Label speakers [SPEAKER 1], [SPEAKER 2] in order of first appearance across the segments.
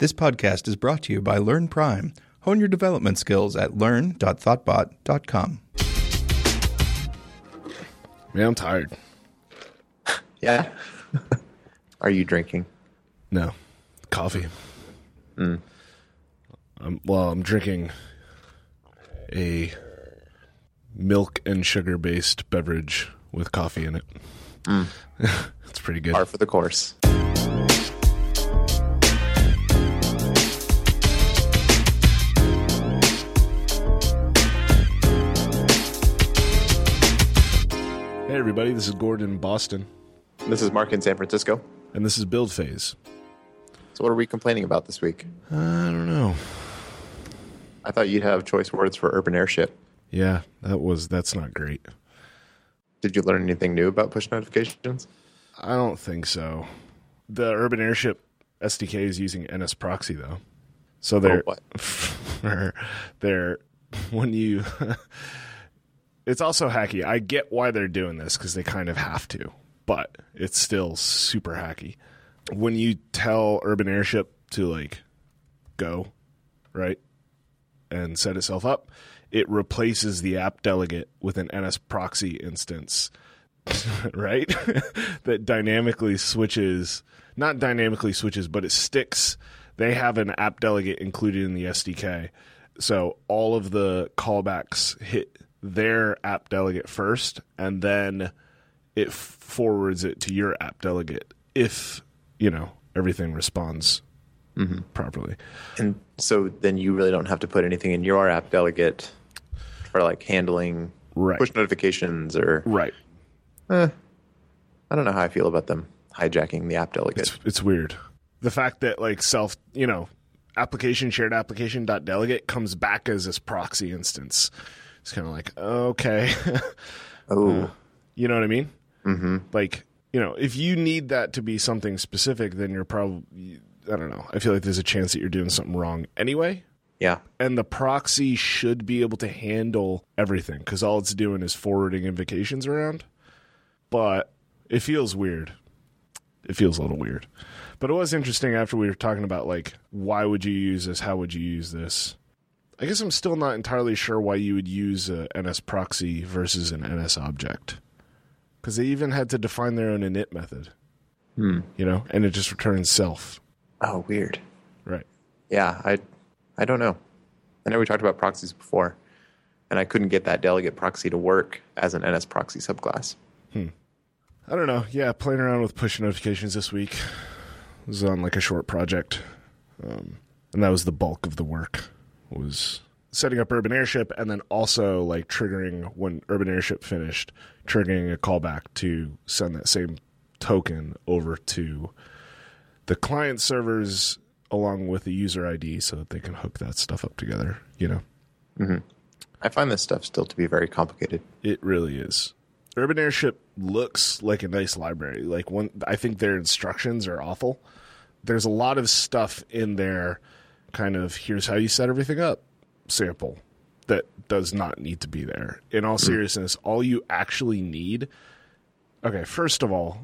[SPEAKER 1] This podcast is brought to you by Learn Prime. Hone your development skills at learn.thoughtbot.com.
[SPEAKER 2] Man, I'm tired.
[SPEAKER 3] Yeah. Are you drinking?
[SPEAKER 2] No, coffee. Um, well, I'm drinking a milk and sugar based beverage with coffee in it. Mm. it's pretty good.
[SPEAKER 3] Par for the course.
[SPEAKER 2] Hey, everybody, this is Gordon in Boston,
[SPEAKER 3] This is Mark in San Francisco.
[SPEAKER 2] and this is Build Phase.
[SPEAKER 3] So, what are we complaining about this week?
[SPEAKER 2] I don't know.
[SPEAKER 3] I thought you'd have choice words for urban airship.
[SPEAKER 2] Yeah, that was that's not great.
[SPEAKER 3] Did you learn anything new about push notifications?
[SPEAKER 2] I don't think so. The Urban Airship SDK is using NS Proxy though, so they're
[SPEAKER 3] what?
[SPEAKER 2] they're, they're when you. it's also hacky. I get why they're doing this because they kind of have to, but it's still super hacky. When you tell Urban Airship to like go, right, and set itself up, it replaces the app delegate with an NS proxy instance, right? that dynamically switches, not dynamically switches, but it sticks. They have an app delegate included in the SDK. So all of the callbacks hit their app delegate first, and then it forwards it to your app delegate if, you know, everything responds mm-hmm. properly.
[SPEAKER 3] And so then you really don't have to put anything in your app delegate for like handling
[SPEAKER 2] Right.
[SPEAKER 3] push notifications or
[SPEAKER 2] Right. Eh.
[SPEAKER 3] I don't know how I feel about them hijacking the app delegate.
[SPEAKER 2] It's it's weird. The fact that like self, you know, application shared application dot delegate comes back as this proxy instance. It's kind of like okay,
[SPEAKER 3] oh,
[SPEAKER 2] you know what I mean? Mm-hmm. Like you know, if you need that to be something specific, then you're probably I don't know. I feel like there's a chance that you're doing something wrong anyway.
[SPEAKER 3] yeah.
[SPEAKER 2] And the proxy should be able to handle everything because all it's doing is forwarding invocations around. But it feels weird. It feels a little weird. But it was interesting after we were talking about, like, why would you use this? How would you use this? I guess I'm still not entirely sure why you would use a NS proxy versus an NS object. Because they even had to define their own init method. You know, and it just returns self.
[SPEAKER 3] Oh, weird.
[SPEAKER 2] Right.
[SPEAKER 3] Yeah, I I don't know. I know we talked about proxies before, and I couldn't get that delegate proxy to work as an NS proxy subclass.
[SPEAKER 2] I don't know. Yeah, playing around with push notifications this week. was on like a short project, um, and that was the bulk of the work. Was setting up Urban Airship and then also like triggering when Urban Airship finished, triggering a callback to send that same token over to the client servers along with the user ID so that they can hook that stuff up together. You know. Mm-hmm.
[SPEAKER 3] I find this stuff still to be very complicated.
[SPEAKER 2] It really is. Urban Airship looks like a nice library. Like one, I think their instructions are awful. There's a lot of stuff in there, kind of here's how you set everything up sample that does not need to be there. In all seriousness, all you actually need. Okay, first of all,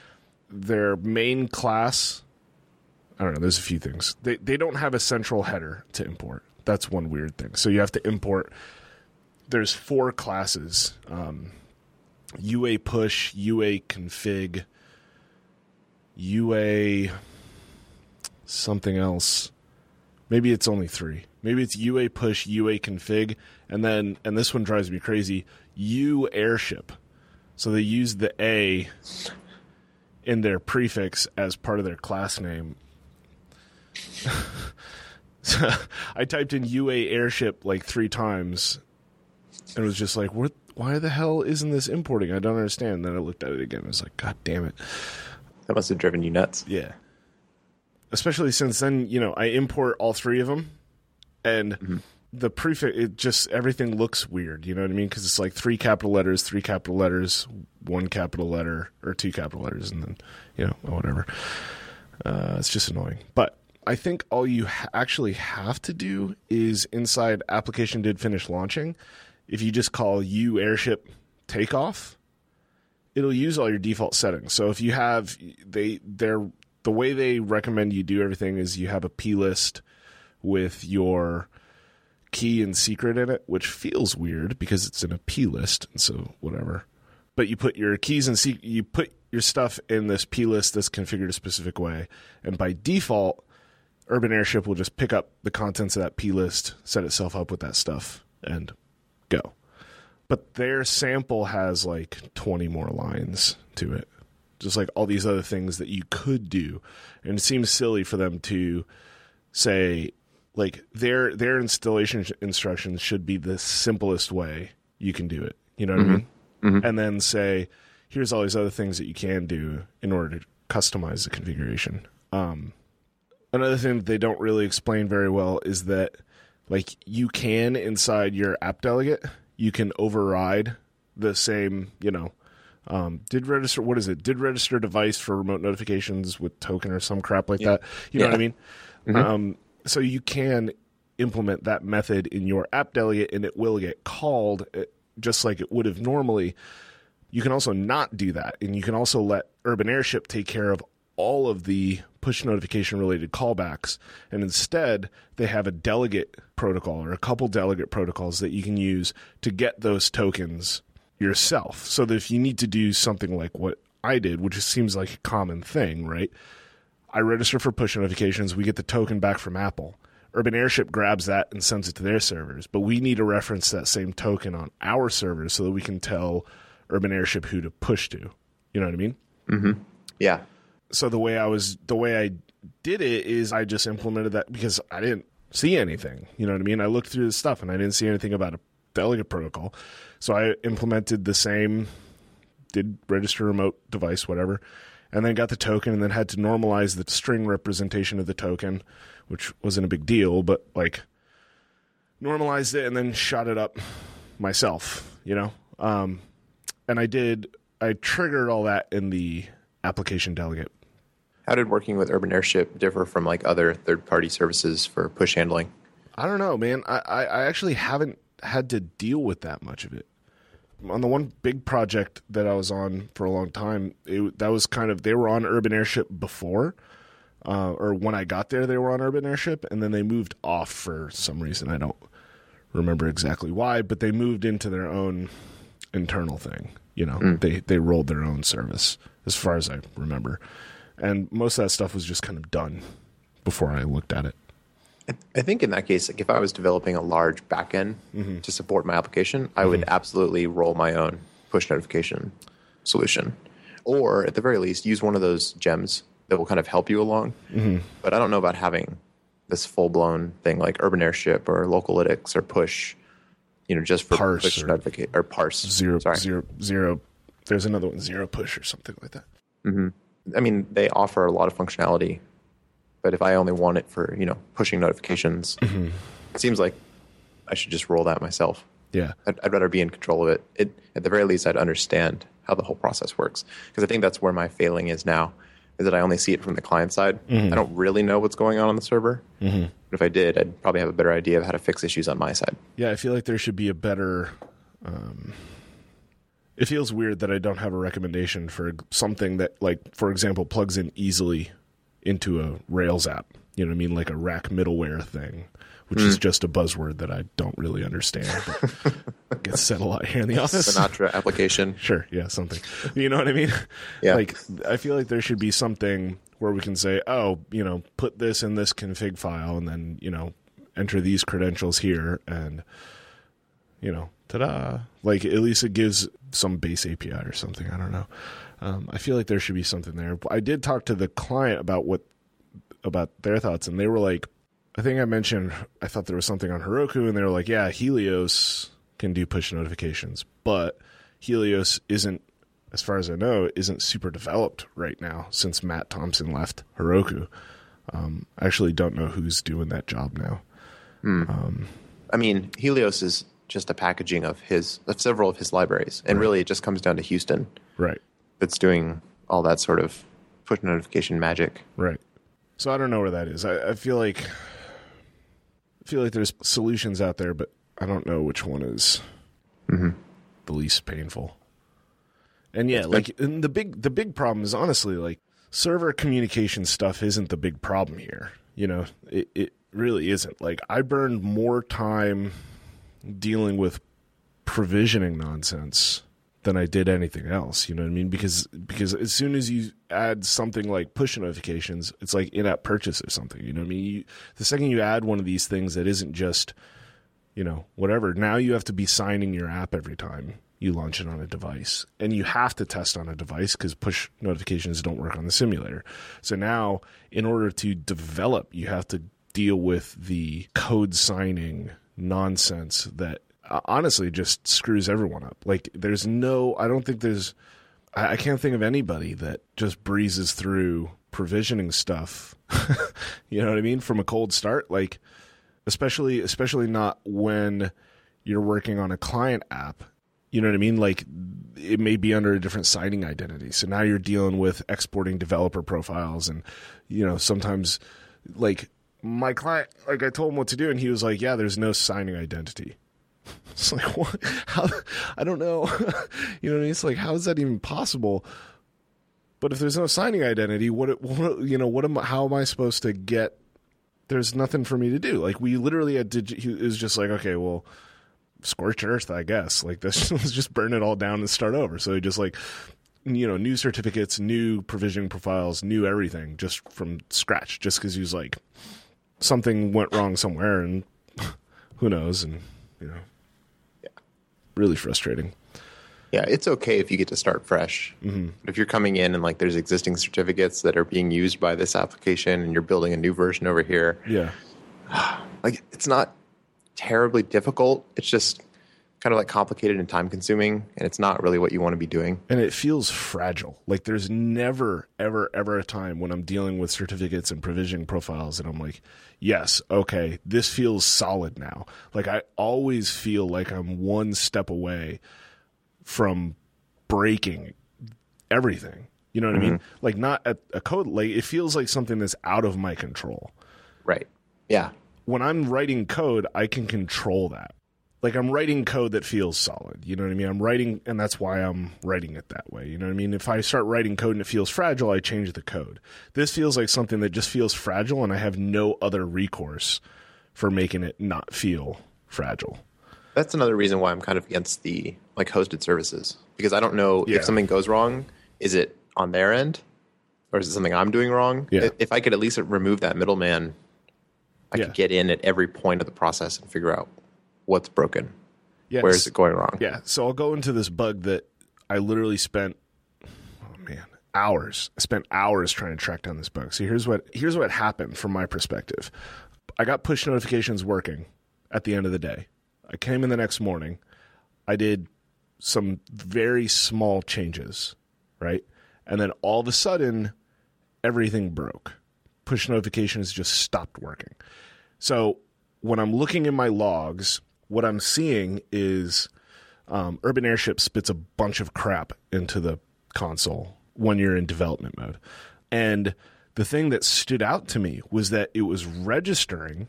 [SPEAKER 2] their main class. I don't know. There's a few things. They they don't have a central header to import. That's one weird thing. So you have to import there's four classes um, UA push, UA config, UA something else. Maybe it's only three. Maybe it's UA push, UA config, and then, and this one drives me crazy, UAirship. So they use the A in their prefix as part of their class name. so I typed in UA airship like three times and was just like, "What? Why the hell isn't this importing? I don't understand." Then I looked at it again. I was like, "God damn it!"
[SPEAKER 3] That must have driven you nuts.
[SPEAKER 2] Yeah. Especially since then, you know, I import all three of them, and the prefix it just everything looks weird. You know what I mean? Because it's like three capital letters, three capital letters, one capital letter, or two capital letters, and then you know whatever. Uh, it's just annoying, but. I think all you ha- actually have to do is inside application did finish launching. If you just call UAirship takeoff, it'll use all your default settings. So if you have they their the way they recommend you do everything is you have a P list with your key and secret in it, which feels weird because it's in a P list, and so whatever. But you put your keys and se- you put your stuff in this P list that's configured a specific way, and by default, Urban Airship will just pick up the contents of that P list, set itself up with that stuff, and go. But their sample has like 20 more lines to it, just like all these other things that you could do. And it seems silly for them to say, like their their installation instructions should be the simplest way you can do it. You know what I mean? And then say, here's all these other things that you can do in order to customize the configuration. Um, another thing that they don't really explain very well is that like you can inside your app delegate you can override the same you know um, did register what is it? Did register device for remote notifications with token or some crap like that? You know what i
[SPEAKER 3] Yeah.
[SPEAKER 2] mean? Um, so you can implement that method in your app delegate and it will get called uh, just like it would have normally. You can also not do that and you can also let urban airship take care of all of the push notification related callbacks and instead they have a delegate protocol or a couple delegate protocols that you can use to get those tokens yourself. So that if you need to do something like what i did which seems like a common thing right? I register for push notifications. We get the token back from apple. Urban airship grabs that and sends it to their servers. But we need to reference that same token on our servers so that we can tell urban airship who to push to. You know what i mean? Mm-hmm.
[SPEAKER 3] Yeah.
[SPEAKER 2] so the way I was the way I did it is I just implemented that because I didn't see anything. You know what I mean? I looked through the stuff and I didn't see anything about a delegate protocol. So I implemented the same did register remote device whatever and then got the token and then had to normalize the string representation of the token, which wasn't a big deal, but like normalized it and then shot it up myself, you know? Um, and I did, I triggered all that in the application delegate.
[SPEAKER 3] How did working with Urban Airship differ from like other third party services for push handling?
[SPEAKER 2] I don't know, man. I, I, I actually haven't had to deal with that much of it. On the one big project that I was on for a long time, it, that was kind of they were on Urban Airship before, uh, or when I got there, they were on Urban Airship, and then they moved off for some reason. I don't remember exactly why, but they moved into their own internal thing. You know, they they rolled their own service, as far as I remember, and most of that stuff was just kind of done before I looked at it.
[SPEAKER 3] I think in that case, like if I was developing a large backend mm-hmm. to support my application, I would mm-hmm. absolutely roll my own push notification solution, or at the very least, use one of those gems that will kind of help you along. Mm-hmm. But I don't know about having this full blown thing like Urban Airship or Localytics or Push, you know, just for
[SPEAKER 2] Parse
[SPEAKER 3] push
[SPEAKER 2] or-
[SPEAKER 3] notification or Parse.
[SPEAKER 2] zero
[SPEAKER 3] Sorry.
[SPEAKER 2] zero zero there's another one ZeroPush or something like that
[SPEAKER 3] I mean, they offer a lot of functionality, but if I only want it for you know pushing notifications, mm-hmm. it seems like I should just roll that myself.
[SPEAKER 2] yeah
[SPEAKER 3] I'd, I'd rather be in control of it. it. At the very least, I'd understand how the whole process works because I think that's where my failing is now. Is that I only see it from the client side. Mm-hmm. I don't really know what's going on on the server. Mm-hmm. But if I did, I'd probably have a better idea of how to fix issues on my side.
[SPEAKER 2] yeah i feel like there should be a better um it feels weird that i don't have a recommendation for something that like for example plugs in easily into a rails app you know what i mean like a rack middleware thing which is hmm. just a buzzword that i don't really understand but gets said a lot here in the office
[SPEAKER 3] Sinatra application.
[SPEAKER 2] Sure, yeah, something. You know what I mean?
[SPEAKER 3] Yeah.
[SPEAKER 2] Like I feel like there should be something where we can say, "Oh, you know, put this in this config file and then, you know, enter these credentials here and you know, ta-da." Like at least it gives some base API or something, I don't know. Um, I feel like there should be something there. I did talk to the client about what about their thoughts and they were like I think I mentioned I thought there was something on Heroku and they were like, "Yeah, Helios can do push notifications, but Helios isn't as far as I know isn't super developed right now since Mattt Thompson left Heroku. Um, I actually don't know who's doing that job now.
[SPEAKER 3] I mean, Helios is just a packaging of his of several of his libraries, and really, it just comes down to Houston
[SPEAKER 2] Right.
[SPEAKER 3] That's doing all that sort of push notification magic.
[SPEAKER 2] Right. So I don't know where that is. I, I feel like I feel like there's solutions out there, but I don't know which one is mm-hmm. the least painful. And yeah, like and the big the big problem is honestly like server communication stuff isn't the big problem here. You know, it, it really isn't. Like I burned more time dealing with provisioning nonsense than I did anything else. You know what I mean? Because because as soon as you add something like push notifications, it's like in-app purchase or something. You know what I mean? You, the second you add one of these things that isn't just you know whatever, now you have to be signing your app every time you launch it on a device, and you have to test on a device because push notifications don't work on the simulator. So now, in order to develop, you have to deal with the code signing nonsense that Uh, honestly just screws everyone up. Like there's no, I don't think there's, I, I can't think of anybody that just breezes through provisioning stuff. you know what I mean? From a cold start, like especially especially not when you're working on a client app. You know what I mean? Like it may be under a different signing identity. So now you're dealing with exporting developer profiles and you know, sometimes like my client like I told him what to do and he was like, "Yeah, there's no signing identity." It's like what? How? I don't know. you know what I mean? It's like how is that even possible? But if there's no signing identity, what, what you know, what am how am I supposed to get? There's nothing for me to do. Like we literally had to. He was just like, okay, well, scorch earth, I guess. Like this, let's just burn it all down and start over. So he just like, you know, new certificates, new provisioning profiles, new everything, just from scratch. Just because he was like, something went wrong somewhere, and who knows, and you know. Really frustrating.
[SPEAKER 3] Yeah, it's okay if you get to start fresh. Mm-hmm. If you're coming in and like there's existing certificates that are being used by this application and you're building a new version over here,
[SPEAKER 2] Yeah,
[SPEAKER 3] like it's not terribly difficult. It's just kind of like complicated and time consuming and it's not really what you want to be doing.
[SPEAKER 2] and it feels fragile. Like there's never, ever, ever a time when I'm dealing with certificates and provisioning profiles, and I'm like, yes, okay, this feels solid now. Like I always feel like I'm one step away from breaking everything. You know what I mean? Mm-hmm. Like not at a code. Like it feels like something that's out of my control.
[SPEAKER 3] Right. Yeah.
[SPEAKER 2] when I'm writing code, I can control that. Like I'm writing code that feels solid. You know what I mean? I'm writing, and that's why I'm writing it that way. You know what I mean? If I start writing code and it feels fragile, I change the code. This feels like something that just feels fragile, and I have no other recourse for making it not feel fragile.
[SPEAKER 3] That's another reason why I'm kind of against the like hosted services because I don't know
[SPEAKER 2] Yeah.
[SPEAKER 3] if something goes wrong, is it on their end or is it something I'm doing wrong?
[SPEAKER 2] Yeah.
[SPEAKER 3] If- I could at least remove that middleman, I
[SPEAKER 2] Yeah.
[SPEAKER 3] could get in at every point of the process and figure out what's broken.
[SPEAKER 2] Yes.
[SPEAKER 3] Where is it going wrong?
[SPEAKER 2] Yeah. So I'll go into this bug that I literally spent oh man, hours. I spent hours trying to track down this bug. So here's what here's what happened from my perspective. I got push notifications working at the end of the day. I came in the next morning. I did some very small changes, right? And then all of a sudden everything broke. Push notifications just stopped working. So when I'm looking in my logs, what I'm seeing is um, Urban Airship spits a bunch of crap into the console when you're in development mode. And the thing that stood out to me was that it was registering,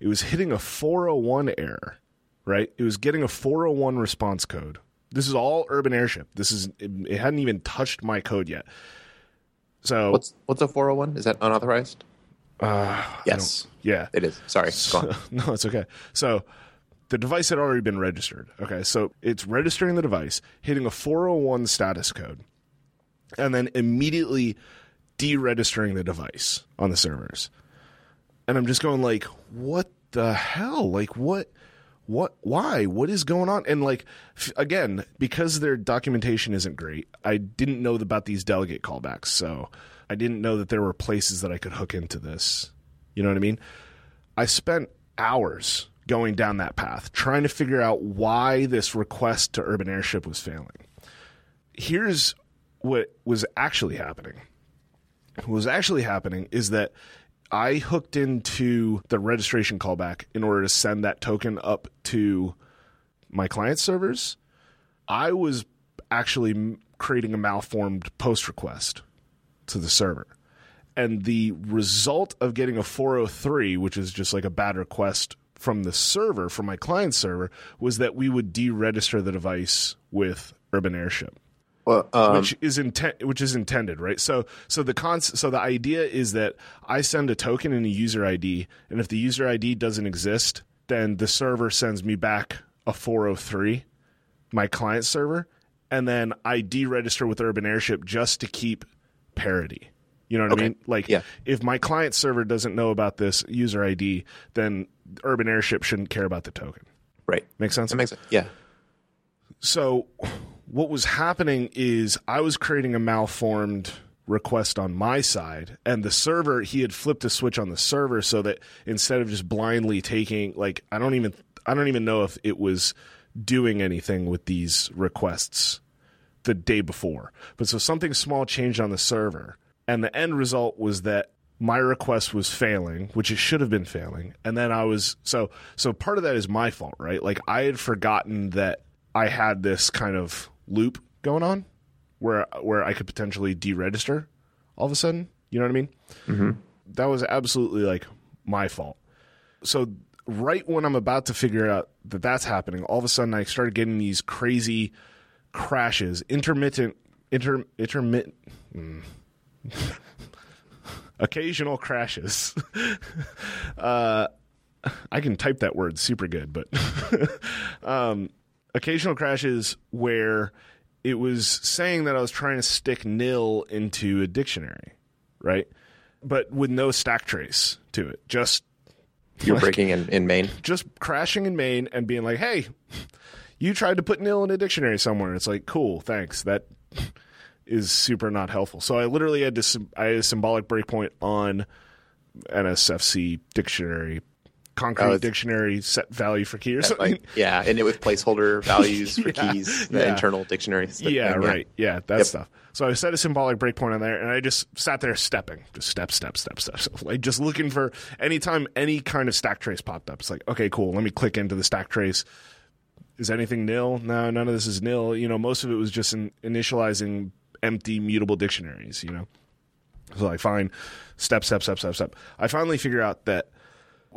[SPEAKER 2] it was hitting a 401 error, right? It was getting a 401 response code. This is all Urban Airship. This is it, it hadn't even touched my code yet. So
[SPEAKER 3] What's what's a 401? Is that unauthorized?
[SPEAKER 2] uh,
[SPEAKER 3] Yes.
[SPEAKER 2] yeah,
[SPEAKER 3] It is. Sorry. Go on.
[SPEAKER 2] no, it's okay. So the device had already been registered. Okay, so it's registering the device, hitting a 401 status code, and then immediately deregistering the device on the servers. And I'm just going like, what the hell? Like what? What? Why? What is going on? And like, f- again, because their documentation isn't great, I didn't know about these delegate callbacks. So I didn't know that there were places that I could hook into this. You know what I mean? I spent hours going down that path trying to figure out why this request to Urban Airship was failing. Here's what was actually happening. What was actually happening is that I hooked into the registration callback in order to send that token up to my client servers. I was actually creating a malformed post request to the server and the result of getting a 403 which is just like a bad request from the server from my client server was that we would deregister the device with urban airship.
[SPEAKER 3] Well, um,
[SPEAKER 2] which is intent which is intended right? So so the con so the idea is that i send a token and a user id and if the user id doesn't exist then the server sends me back a 403 my client server and then i deregister with urban airship just to keep parity you know what
[SPEAKER 3] Okay.
[SPEAKER 2] i mean like
[SPEAKER 3] Yeah.
[SPEAKER 2] if my client server doesn't know about this user id then urban airship shouldn't care about the token
[SPEAKER 3] right.
[SPEAKER 2] make sense
[SPEAKER 3] That makes sense. Yeah.
[SPEAKER 2] so what was happening is I was creating a malformed request on my side and the server he had flipped a switch on the server so that instead of just blindly taking like I don't even I don't even know if it was doing anything with these requests the day before. But so something small changed on the server and the end result was that my request was failing, which it should have been failing. And then I was so so part of that is my fault, right? Like I had forgotten that I had this kind of loop going on where where I could potentially deregister all of a sudden. You know what I mean? Mm-hmm. That was absolutely like my fault. So right when I'm about to figure out that that's happening, all of a sudden I started getting these crazy crashes, intermittent, inter, intermittent, mm. occasional crashes. uh, I can type that word super good, but um, occasional crashes where it was saying that I was trying to stick nil into a dictionary, right? But with no stack trace to it, just
[SPEAKER 3] You're breaking in, in main.
[SPEAKER 2] just crashing in main and being like, "Hey, you tried to put nil in a dictionary somewhere." It's like, "Cool, thanks." That is super not helpful. So I literally had to I had a symbolic breakpoint on NSFC dictionary, concrete
[SPEAKER 3] Oh,
[SPEAKER 2] dictionary set value for key or something.
[SPEAKER 3] Like, yeah, and it with placeholder values for
[SPEAKER 2] Yeah,
[SPEAKER 3] keys, the
[SPEAKER 2] yeah.
[SPEAKER 3] internal dictionary. stuff,
[SPEAKER 2] yeah, right. Yeah, that
[SPEAKER 3] Yep.
[SPEAKER 2] stuff. So I set a symbolic breakpoint on there, and I just sat there stepping, just step, step, step, step, step, like just looking for anytime any kind of stack trace popped up. It's like, okay, cool. Let me click into the stack trace. Is anything nil? No, none of this is nil. You know, most of it was just in initializing empty mutable dictionaries. You know, so I find step, step, step, step, step. I finally figure out that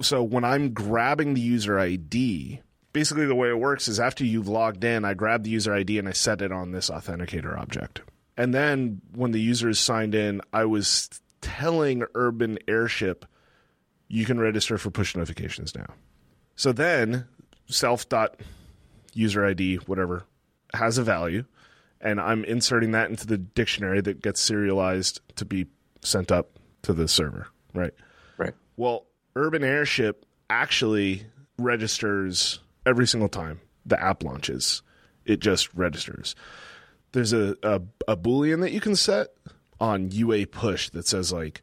[SPEAKER 2] so when I'm grabbing the user ID, basically the way it works is after you've logged in, I grab the user ID and I set it on this authenticator object. And then when the user is signed in, I was telling Urban Airship, you can register for push notifications now. So then self dot user ID, whatever, has a value, and I'm inserting that into the dictionary that gets serialized to be sent up to the server, right?
[SPEAKER 3] Right.
[SPEAKER 2] Well, Urban Airship actually registers every single time the app launches. It just registers. There's a, a, a Boolean that you can set on UA push that says, like,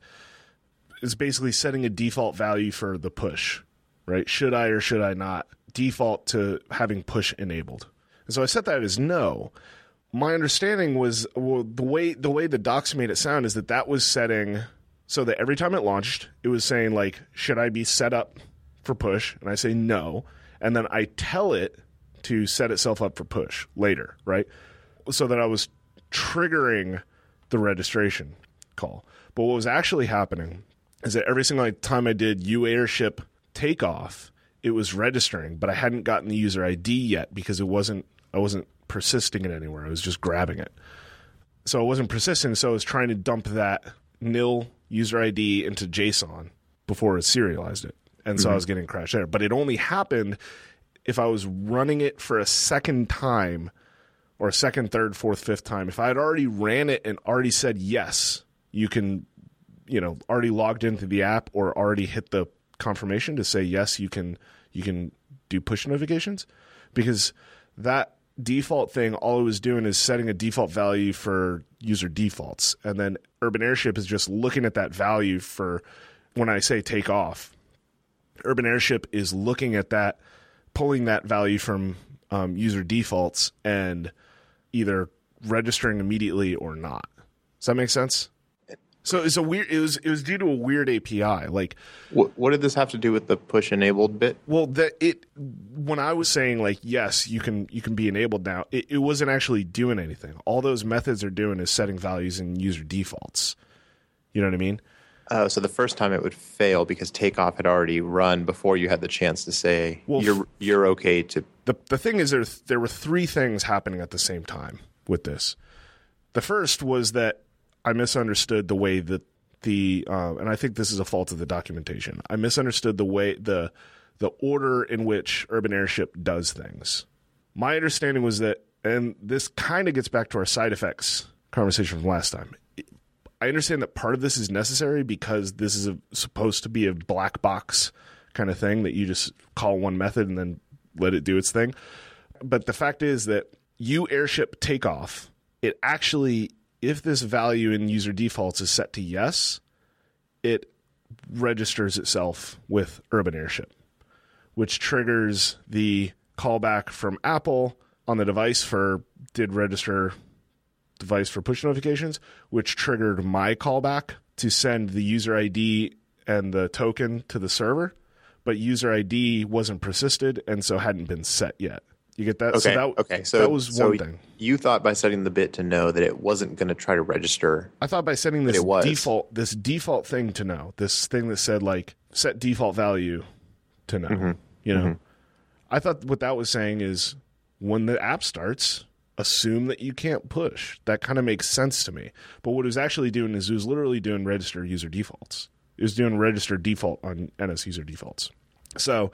[SPEAKER 2] it's basically setting a default value for the push, right? Should I or should I not default to having push enabled? And so I set that as no. My understanding was well, the way the way the docs made it sound is that that was setting so that every time it launched, it was saying like, should I be set up for push? And I say no, and then I tell it to set itself up for push later, right? So that I was triggering the registration call. But what was actually happening is that every single time I did UAirship takeoff, it was registering, but I hadn't gotten the user ID yet because it wasn't I wasn't persisting it anywhere. I was just grabbing it. So it wasn't persisting, so I was trying to dump that nil user ID into JSON before it serialized it. And so I was mm-hmm. getting crashed there. But it only happened if I was running it for a second time or a second, third, fourth, fifth time. If I had already ran it and already said yes, you can, you know, already logged into the app or already hit the confirmation to say yes, you can you can do push notifications because that default thing all it was doing is setting a default value for user defaults. And then urban airship is just looking at that value for when i say take off. Urban airship is looking at that pulling that value from um, user defaults and either registering immediately or not. Does that make sense so it's a weird it was it was due to a weird api like
[SPEAKER 3] What, what did this have to do with the push enabled bit?
[SPEAKER 2] well, that it when I was saying like yes, you can you can be enabled now, it, it wasn't actually doing anything. All those methods are doing is setting values in user defaults. You know what I mean?
[SPEAKER 3] Uh, so the first time it would fail because takeoff had already run before you had the chance to say
[SPEAKER 2] Well,
[SPEAKER 3] you're you're okay to.
[SPEAKER 2] The the thing is there there were three things happening at the same time with this. The first was that I misunderstood the way that the uh, and I think this is a fault of the documentation. I misunderstood the way the the order in which Urban Airship does things. My understanding was that, and this kind of gets back to our side effects conversation from last time. I understand that part of this is necessary because this is a, supposed to be a black box kind of thing that you just call one method and then let it do its thing. But the fact is that UAirship takeoff, it actually, if this value in user defaults is set to yes, it registers itself with Urban Airship, which triggers the callback from Apple on the device for did register device for push notifications, which triggered my callback to send the user ID and the token to the server, but user ID wasn't persisted and so hadn't been set yet. You get that?
[SPEAKER 3] Okay.
[SPEAKER 2] So that,
[SPEAKER 3] okay. So
[SPEAKER 2] that was
[SPEAKER 3] so
[SPEAKER 2] one thing.
[SPEAKER 3] You thought by setting the bit to no that it wasn't going to try to register.
[SPEAKER 2] I thought by setting this
[SPEAKER 3] was.
[SPEAKER 2] default this default thing to no, this thing that said like set default value to no.
[SPEAKER 3] Mm-hmm.
[SPEAKER 2] You know. I thought what that was saying is when the app starts, assume that you can't push. That kind of makes sense to me. But what it was actually doing is it was literally doing register user defaults. It was doing register default on NS user defaults. So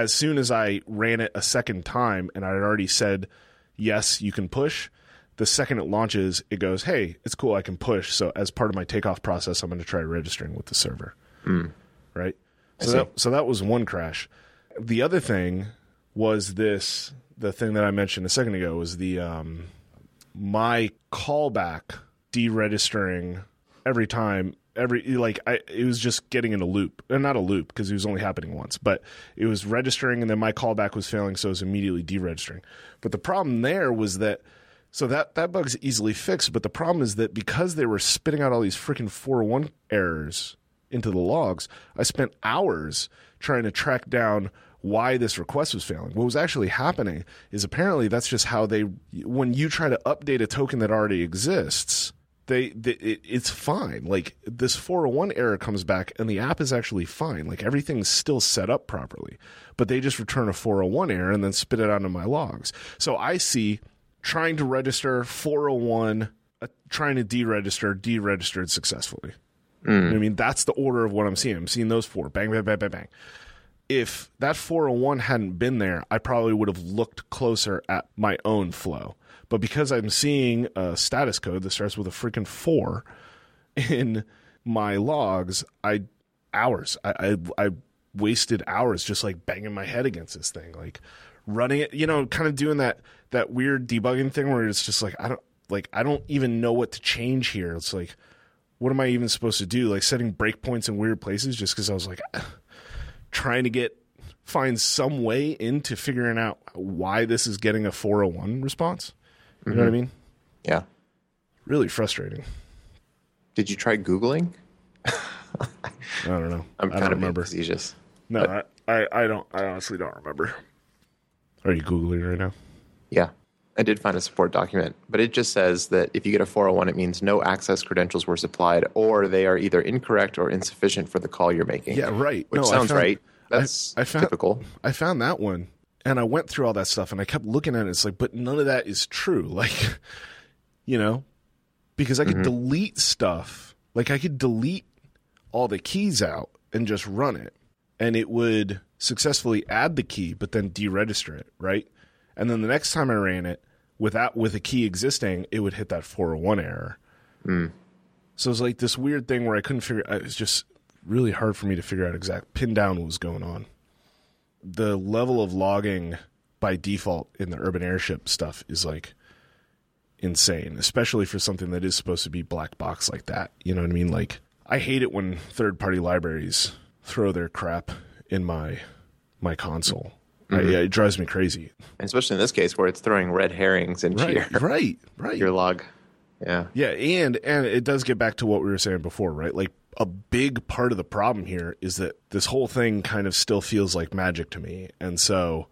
[SPEAKER 2] as soon as I ran it a second time and I had already said, yes, you can push, the second it launches, it goes, hey, it's cool, I can push. So as part of my takeoff process, I'm going to try registering with the server. Right? So that, so that was one crash. The other thing was this the thing that I mentioned a second ago was the um, my callback deregistering every time every like I it was just getting in a loop and not a loop because it was only happening once but it was registering and then my callback was failing so it was immediately deregistering but the problem there was that so that that bug's easily fixed but the problem is that because they were spitting out all these freaking 401 errors into the logs I spent hours trying to track down why this request was failing. What was actually happening is apparently that's just how they when you try to update a token that already exists, they, they it, it's fine. Like this 401 error comes back and the app is actually fine. Like everything's still set up properly. But they just return a 401 error and then spit it out in my logs. So I see trying to register 401 uh, trying to deregister deregistered successfully. What I mean, that's the order of what I'm seeing. I'm seeing those four. Bang, bang, bang, bang, bang if that 401 hadn't been there, I probably would have looked closer at my own flow. But because I'm seeing a status code that starts with a freaking four in my logs, I hours I, I I wasted hours just like banging my head against this thing, like running it, you know, kind of doing that that weird debugging thing where it's just like I don't like I don't even know what to change here. It's like what am I even supposed to do? Like setting breakpoints in weird places just because I was like trying to get find some way into figuring out why this is getting a 401 response. You know what I mm-hmm. mean?
[SPEAKER 3] Yeah.
[SPEAKER 2] Really frustrating.
[SPEAKER 3] Did you try Googling?
[SPEAKER 2] I don't know.
[SPEAKER 3] I'm
[SPEAKER 2] I
[SPEAKER 3] kind of
[SPEAKER 2] remember.
[SPEAKER 3] facetious.
[SPEAKER 2] No, I, I, I don't. I honestly don't remember. Are you googling right now?
[SPEAKER 3] Yeah. I did find a support document, but it just says that if you get a 401, it means no access credentials were supplied or they are either incorrect or insufficient for the call you're making.
[SPEAKER 2] Yeah, right.
[SPEAKER 3] Which
[SPEAKER 2] No, I
[SPEAKER 3] sounds
[SPEAKER 2] found-
[SPEAKER 3] right. That's
[SPEAKER 2] I found-
[SPEAKER 3] typical.
[SPEAKER 2] I found that one, and I went through all that stuff, and I kept looking at it. It's like, but none of that is true. Like, you know, because I could mm-hmm. delete stuff. Like, I could delete all the keys out and just run it, and it would successfully add the key, but then deregister it, right? And then the next time I ran it without with a key existing, it would hit that 401 error. Mm. So it was like this weird thing where I couldn't figure. Uh, it was just really hard for me to figure out exact pin down what was going on. The level of logging by default in the urban airship stuff is like insane, especially for something that is supposed to be black box like that. You know what I mean? Like I hate it when third party libraries throw their crap in my my console. I, yeah, it drives me crazy.
[SPEAKER 3] And especially in this case where it's throwing red herrings into
[SPEAKER 2] Right,
[SPEAKER 3] your,
[SPEAKER 2] right, right.
[SPEAKER 3] your log. Yeah.
[SPEAKER 2] Yeah, and and it does get back to what we were saying before, right? Like a big part of the problem here is that this whole thing kind of still feels like magic to me, and so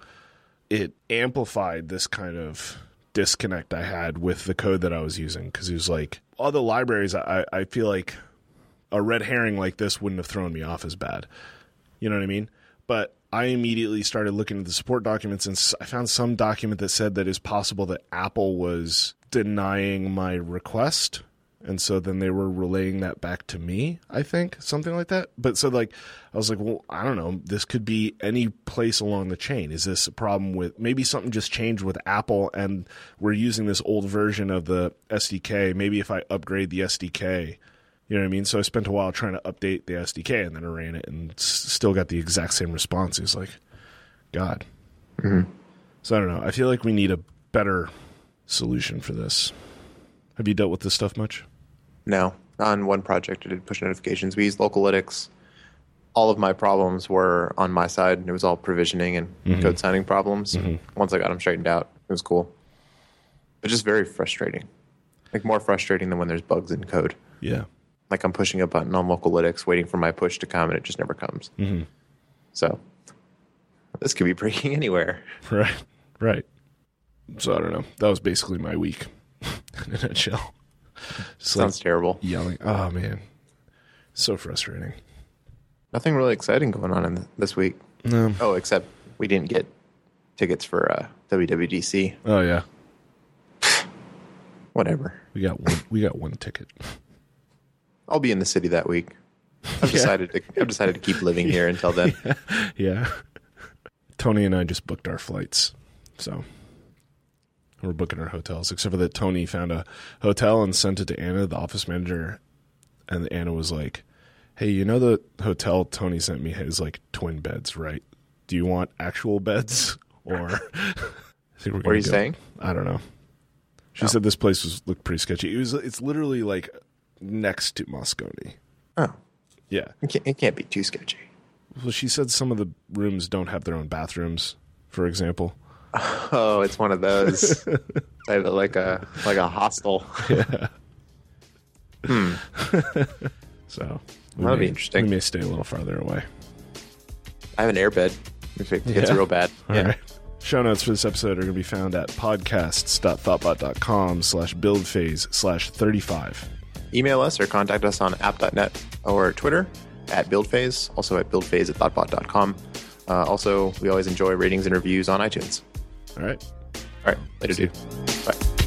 [SPEAKER 2] it amplified this kind of disconnect I had with the code that I was using because it was like all the libraries. I I feel like a red herring like this wouldn't have thrown me off as bad. You know what I mean? But I immediately started looking at the support documents and I found some document that said that it's possible that Apple was denying my request. And so then they were relaying that back to me, I think, something like that. But so, like, I was like, well, I don't know. This could be any place along the chain. Is this a problem with maybe something just changed with Apple and we're using this old version of the SDK? Maybe if I upgrade the SDK, you know what I mean? So I spent a while trying to update the SDK and then I ran it and s- still got the exact same response. It was like, God. Mm-hmm. So I don't know. I feel like we need a better solution for this. Have you dealt with this stuff much?
[SPEAKER 3] No, on one project I did push notifications. We used Localytics. All of my problems were on my side. And it was all provisioning and mm-hmm. code signing problems. Mm-hmm. Once I got them straightened out, it was cool. But just very frustrating. Like more frustrating than when there's bugs in code.
[SPEAKER 2] Yeah.
[SPEAKER 3] Like I'm pushing a button on Localytics, waiting for my push to come, and it just never comes. Mm-hmm. So this could be breaking anywhere.
[SPEAKER 2] Right. Right. So I don't know. That was basically my week in a nutshell. Just like
[SPEAKER 3] Sounds terrible.
[SPEAKER 2] yelling. Oh man. So frustrating.
[SPEAKER 3] Nothing really exciting going on in th- this week.
[SPEAKER 2] No.
[SPEAKER 3] Oh, except we didn't get tickets for uh, WWDC.
[SPEAKER 2] Oh yeah.
[SPEAKER 3] Whatever.
[SPEAKER 2] We got one we got one ticket.
[SPEAKER 3] I'll be in the city that week. I've decided to I've decided to keep living here until then.
[SPEAKER 2] Yeah. Tony and I just booked our flights. So we're booking our hotels, except for that Tony found a hotel and sent it to Anna, the office manager. And Anna was like, Hey, you know the hotel Tony sent me has like twin beds, right? Do you want actual beds? Or I think we're
[SPEAKER 3] Where are you
[SPEAKER 2] go-
[SPEAKER 3] staying?
[SPEAKER 2] I don't know. She
[SPEAKER 3] Oh.
[SPEAKER 2] said this place was looked pretty sketchy. It was it's literally like next to Moscone.
[SPEAKER 3] Oh,
[SPEAKER 2] Yeah.
[SPEAKER 3] it can't, it can't be too sketchy.
[SPEAKER 2] Well, she said some of the rooms don't have their own bathrooms, for example.
[SPEAKER 3] Oh, it's one of those like a like a hostel. Yeah.
[SPEAKER 2] So we
[SPEAKER 3] That'd be
[SPEAKER 2] may-
[SPEAKER 3] interesting.
[SPEAKER 2] We may stay a little farther away.
[SPEAKER 3] I have an airbed if it gets
[SPEAKER 2] Yeah?
[SPEAKER 3] real bad.
[SPEAKER 2] All
[SPEAKER 3] yeah.
[SPEAKER 2] right. Show notes for this episode are going to be found at podcasts.thoughtbot.com slash buildphase slash 35.
[SPEAKER 3] Email us or contact us on app.net or Twitter at buildphase, also at buildphase at thoughtbot.com. Uh, also, we always enjoy ratings and reviews on iTunes.
[SPEAKER 2] All right.
[SPEAKER 3] All right, later, dude. Bye.